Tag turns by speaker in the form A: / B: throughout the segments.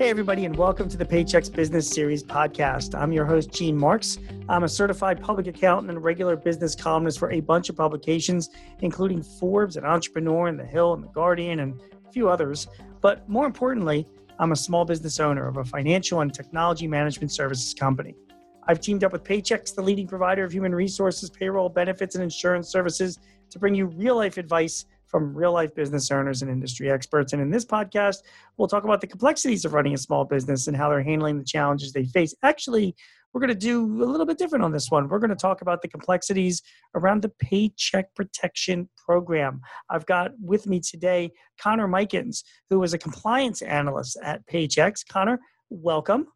A: Hey, everybody, and welcome to the Paychex Business Series podcast. I'm your host, Gene Marks. I'm a certified public accountant and regular business columnist for a bunch of publications, including Forbes and Entrepreneur and The Hill and The Guardian and a few others. But more importantly, I'm a small business owner of a financial and technology management services company. I've teamed up with Paychex, the leading provider of human resources, payroll, benefits, and insurance services, to bring you real life advice from real life business owners and industry experts. And in this podcast, we'll talk about the complexities of running a small business and how they're handling the challenges they face. Actually, we're going to do a little bit different on this one. We're going to talk about the complexities around the Paycheck Protection Program. I've got with me today Connor Mikens, who is a compliance analyst at Paychex. Connor, welcome.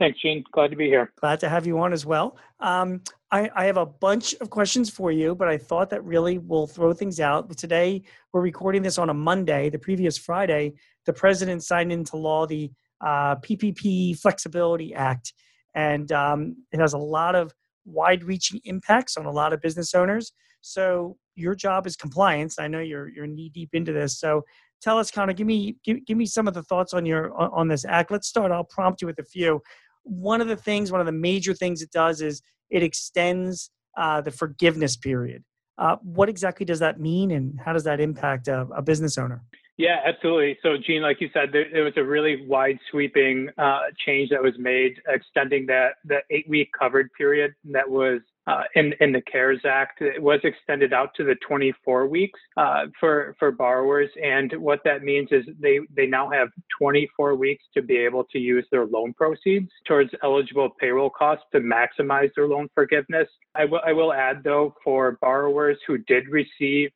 B: Thanks, Gene. Glad to be here.
A: Glad to have you on as well. Um, I, I, have a bunch of questions for you, but I thought that really will throw things out. Today, we're recording this on a Monday. The previous Friday, the president signed into law the uh, PPP Flexibility Act, and um, it has a lot of wide reaching impacts on a lot of business owners. So, your job is compliance. I know you're, you're knee deep into this. So, tell us, Connor, give me, give, give me some of the thoughts on your on this act. Let's start. I'll prompt you with a few one of the things, one of the major things it does is it extends uh, the forgiveness period. Uh, what exactly does that mean, and how does that impact a, a business owner?
B: Yeah, absolutely. So, Gene, like you said, there, there was a really wide sweeping uh, change that was made, extending that that eight week covered period that was uh, in in the CARES Act. It was extended out to the 24 weeks uh, for for borrowers, and what that means is they they now have 24 weeks to be able to use their loan proceeds towards eligible payroll costs to maximize their loan forgiveness. I will I will add though for borrowers who did receive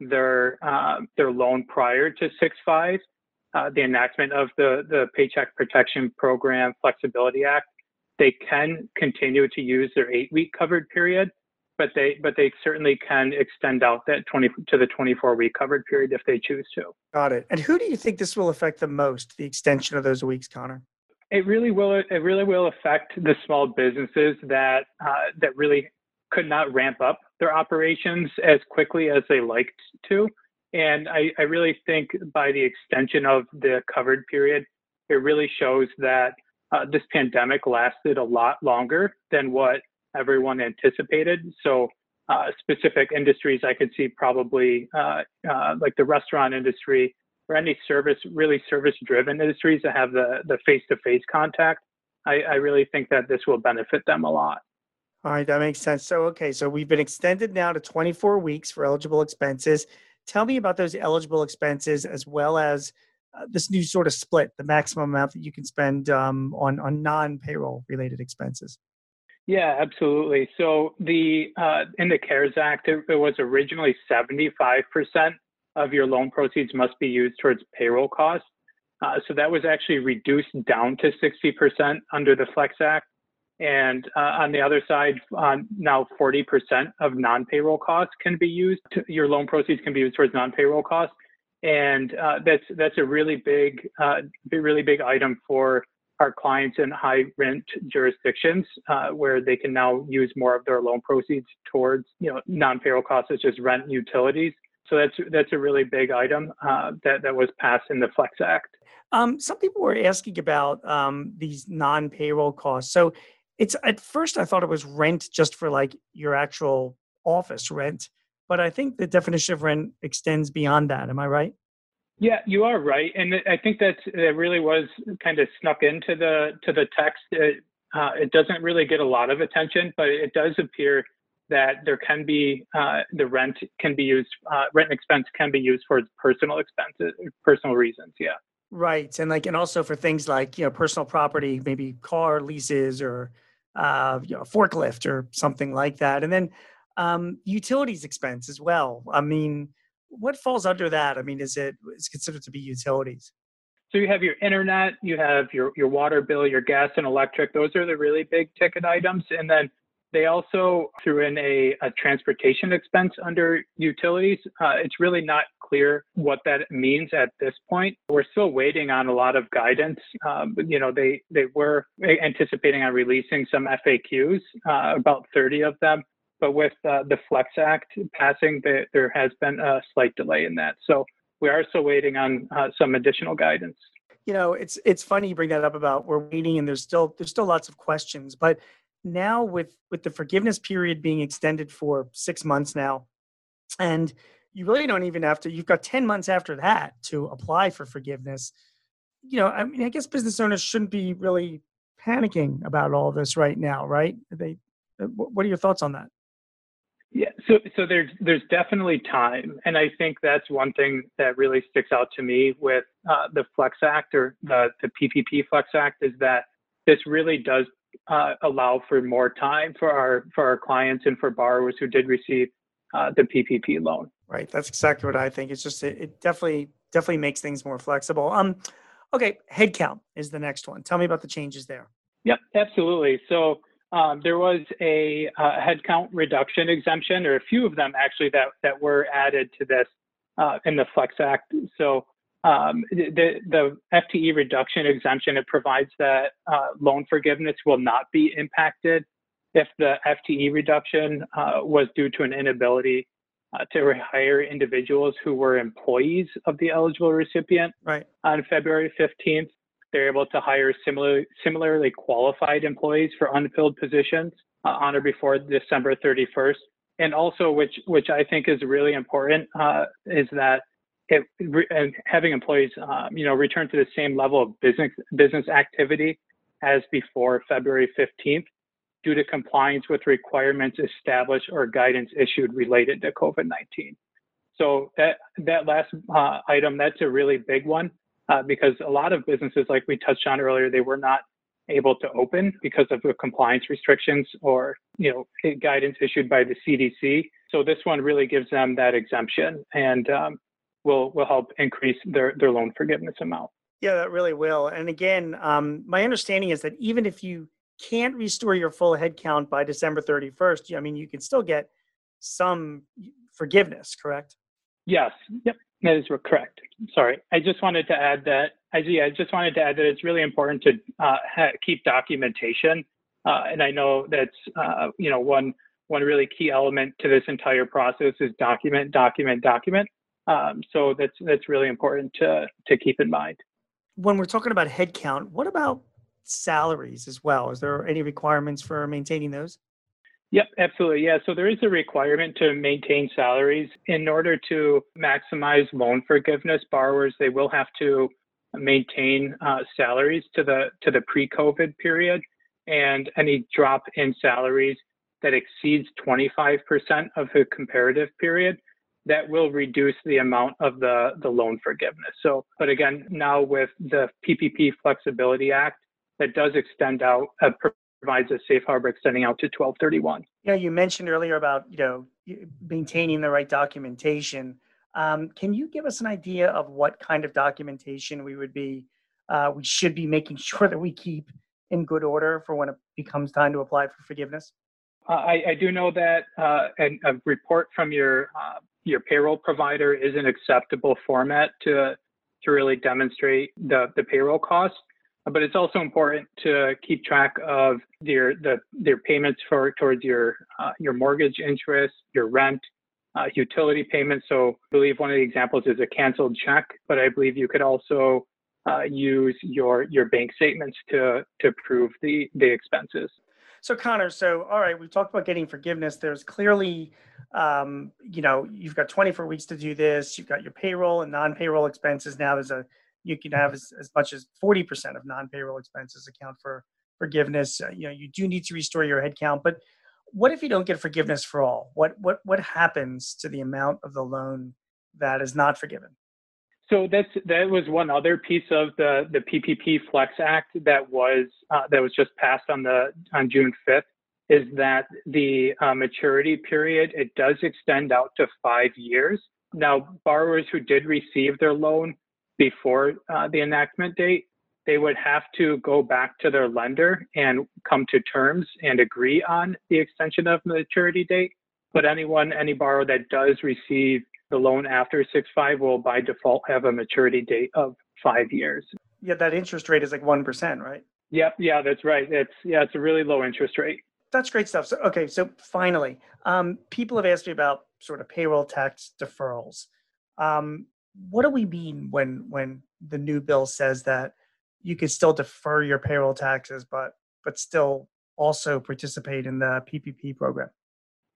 B: their uh, their loan prior to 6.5, uh, the enactment of the, the Paycheck Protection Program Flexibility Act, they can continue to use their eight week covered period, but they but they certainly can extend out that 20 to the 24 week covered period if they choose to.
A: Got it. And who do you think this will affect the most, the extension of those weeks, Connor?
B: It really will. It really will affect the small businesses that uh, that really could not ramp up their operations as quickly as they liked to. And I, I really think by the extension of the covered period, it really shows that uh, this pandemic lasted a lot longer than what everyone anticipated. So, uh, specific industries I could see probably uh, uh like the restaurant industry or any service, really service driven industries that have the the face to face contact. I, I really think that this will benefit them a lot.
A: All right, that makes sense. So, okay, so we've been extended now to 24 weeks for eligible expenses. Tell me about those eligible expenses as well as uh, this new sort of split, the maximum amount that you can spend um, on on non-payroll related expenses.
B: Yeah, absolutely. So the uh, in the CARES Act, it, it was originally 75% of your loan proceeds must be used towards payroll costs. Uh, so that was actually reduced down to 60% under the Flex Act. And uh, on the other side, uh, now 40% of non-payroll costs can be used. To, your loan proceeds can be used towards non-payroll costs, and uh, that's that's a really big, uh, really big item for our clients in high rent jurisdictions, uh, where they can now use more of their loan proceeds towards you know non-payroll costs such as rent and utilities. So that's that's a really big item uh, that that was passed in the Flex Act.
A: Um, some people were asking about um, these non-payroll costs. So it's at first I thought it was rent just for like your actual office rent, but I think the definition of rent extends beyond that. Am I right?
B: Yeah, you are right, and I think that it really was kind of snuck into the to the text. It, uh, it doesn't really get a lot of attention, but it does appear that there can be uh, the rent can be used, uh, rent expense can be used for personal expenses, personal reasons. Yeah.
A: Right, and like, and also for things like you know personal property, maybe car leases or uh, you know, forklift or something like that. And then um, utilities expense as well. I mean, what falls under that? I mean, is it is considered to be utilities?
B: So you have your internet, you have your your water bill, your gas and electric. Those are the really big ticket items, and then they also threw in a, a transportation expense under utilities. Uh, it's really not clear what that means at this point. We're still waiting on a lot of guidance. Um, you know, they they were anticipating on releasing some FAQs, uh, about 30 of them. But with uh, the Flex Act passing, the, there has been a slight delay in that. So we are still waiting on uh, some additional guidance.
A: you know, it's it's funny you bring that up about we're waiting and there's still there's still lots of questions. But now with with the forgiveness period being extended for six months now, and you really don't even have to. You've got ten months after that to apply for forgiveness. You know, I mean, I guess business owners shouldn't be really panicking about all this right now, right? They, uh, what are your thoughts on that?
B: Yeah, so so there's there's definitely time, and I think that's one thing that really sticks out to me with uh, the Flex Act or the the PPP Flex Act is that this really does uh, allow for more time for our for our clients and for borrowers who did receive uh, the PPP loan.
A: Right, that's exactly what I think. It's just it, it definitely definitely makes things more flexible. Um, okay, headcount is the next one. Tell me about the changes there.
B: Yep, absolutely. So um, there was a uh, headcount reduction exemption, or a few of them actually, that, that were added to this uh, in the Flex Act. So um, the, the FTE reduction exemption, it provides that uh, loan forgiveness will not be impacted if the FTE reduction uh, was due to an inability uh, to rehire individuals who were employees of the eligible recipient
A: right.
B: on February 15th. They're able to hire similar, similarly qualified employees for unfilled positions uh, on or before December 31st. And also, which which I think is really important, uh, is that it, and having employees, um, you know, return to the same level of business business activity as before February 15th, due to compliance with requirements established or guidance issued related to COVID-19. So that that last uh, item, that's a really big one uh, because a lot of businesses, like we touched on earlier, they were not able to open because of the compliance restrictions or you know guidance issued by the CDC. So this one really gives them that exemption and um, will will help increase their their loan forgiveness amount.
A: Yeah, that really will. And again, um, my understanding is that even if you can't restore your full headcount by December 31st, I mean, you can still get some forgiveness, correct?
B: Yes. Yep. That is correct. Sorry, I just wanted to add that. I, yeah, I just wanted to add that it's really important to uh, ha- keep documentation, uh, and I know that's uh, you know one one really key element to this entire process is document, document, document. Um, so that's that's really important to to keep in mind.
A: When we're talking about headcount, what about salaries as well? Is there any requirements for maintaining those?
B: Yep, absolutely. Yeah, so there is a requirement to maintain salaries. In order to maximize loan forgiveness, borrowers they will have to maintain uh, salaries to the to the pre-COVID period, and any drop in salaries that exceeds 25% of the comparative period, that will reduce the amount of the the loan forgiveness. So, but again, now with the PPP Flexibility Act, that does extend out a provides a safe harbor extending out to 1231.
A: Yeah, you mentioned earlier about you know maintaining the right documentation. Um, can you give us an idea of what kind of documentation we would be uh, we should be making sure that we keep in good order for when it becomes time to apply for forgiveness?
B: Uh, I, I, do know that uh, an, a report from your uh, your payroll provider is an acceptable format to to really demonstrate the, the payroll cost but it's also important to keep track of their the their payments for towards your uh, your mortgage interest, your rent, uh, utility payments. So I believe one of the examples is a canceled check, but I believe you could also uh, use your your bank statements to to prove the the expenses.
A: So Connor, so all right, we've talked about getting forgiveness. There's clearly, um, you know, you've got 24 weeks to do this. You've got your payroll and non-payroll expenses. Now there's a you can have as, as much as 40% of non-payroll expenses account for forgiveness. Uh, you know, you do need to restore your headcount, but what if you don't get forgiveness for all? What what what happens to the amount of the loan that is not forgiven?
B: So that's that was one other piece of the the PPP Flex Act that was uh, that was just passed on the on June 5th is that the uh, maturity period it does extend out to five years. Now borrowers who did receive their loan before uh, the enactment date, they would have to go back to their lender and come to terms and agree on the extension of maturity date. But anyone, any borrower that does receive the loan after 6-5 will by default have a maturity date of five years.
A: Yeah, that interest rate is like 1%, right?
B: Yep, yeah, that's right. It's yeah, it's a really low interest rate.
A: That's great stuff. So okay, so finally, um, people have asked me about sort of payroll tax deferrals. Um, what do we mean when when the new bill says that you can still defer your payroll taxes, but but still also participate in the PPP program?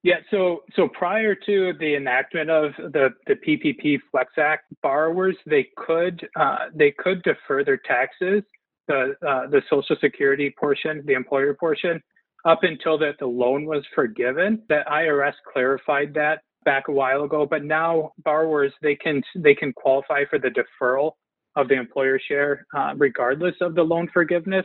B: Yeah, so so prior to the enactment of the, the PPP Flex Act, borrowers they could uh, they could defer their taxes, the uh, the Social Security portion, the employer portion, up until that the loan was forgiven. The IRS clarified that back a while ago, but now borrowers they can they can qualify for the deferral of the employer share uh, regardless of the loan forgiveness.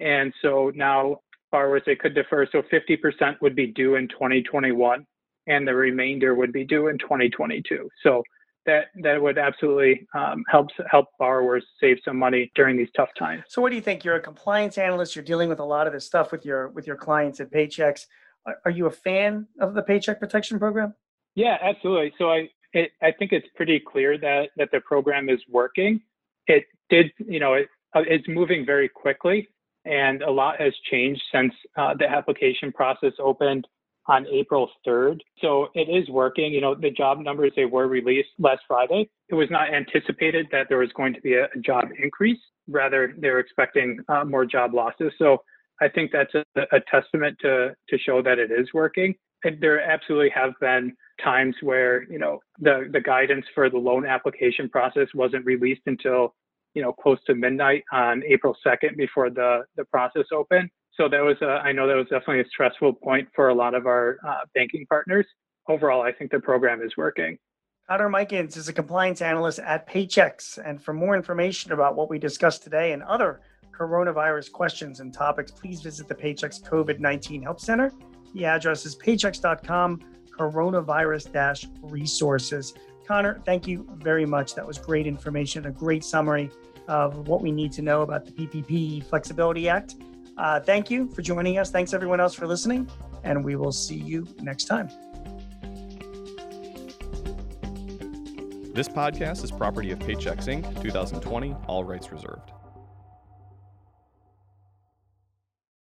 B: And so now borrowers they could defer. So 50% would be due in 2021, and the remainder would be due in 2022. So that that would absolutely um, help help borrowers save some money during these tough times.
A: So what do you think? You're a compliance analyst. You're dealing with a lot of this stuff with your with your clients at Paychex. Are you a fan of the Paycheck Protection Program?
B: Yeah, absolutely. So I it, I think it's pretty clear that that the program is working. It did, you know, it, it's moving very quickly and a lot has changed since uh, the application process opened on April 3rd. So it is working. You know, the job numbers they were released last Friday. It was not anticipated that there was going to be a, job increase. Rather, they were expecting uh, more job losses. So I think that's a, a testament to to show that it is working. And there absolutely have been times where you know the the guidance for the loan application process wasn't released until you know, close to midnight on April 2nd before the, the process opened. So that was, a, I know that was definitely a stressful point for a lot of our uh, banking partners. Overall, I think the program is working.
A: Connor Mikens is a compliance analyst at Paychex. And for more information about what we discussed today and other coronavirus questions and topics, please visit the Paychex COVID 19 Help Center. The address is paychex.com coronavirus resources. Connor, thank you very much. That was great information, a great summary of what we need to know about the PPP Flexibility Act. Uh, thank you for joining us. Thanks everyone else for listening, and we will see you next time.
C: This podcast is property of Paychex Inc., 2020, all rights reserved.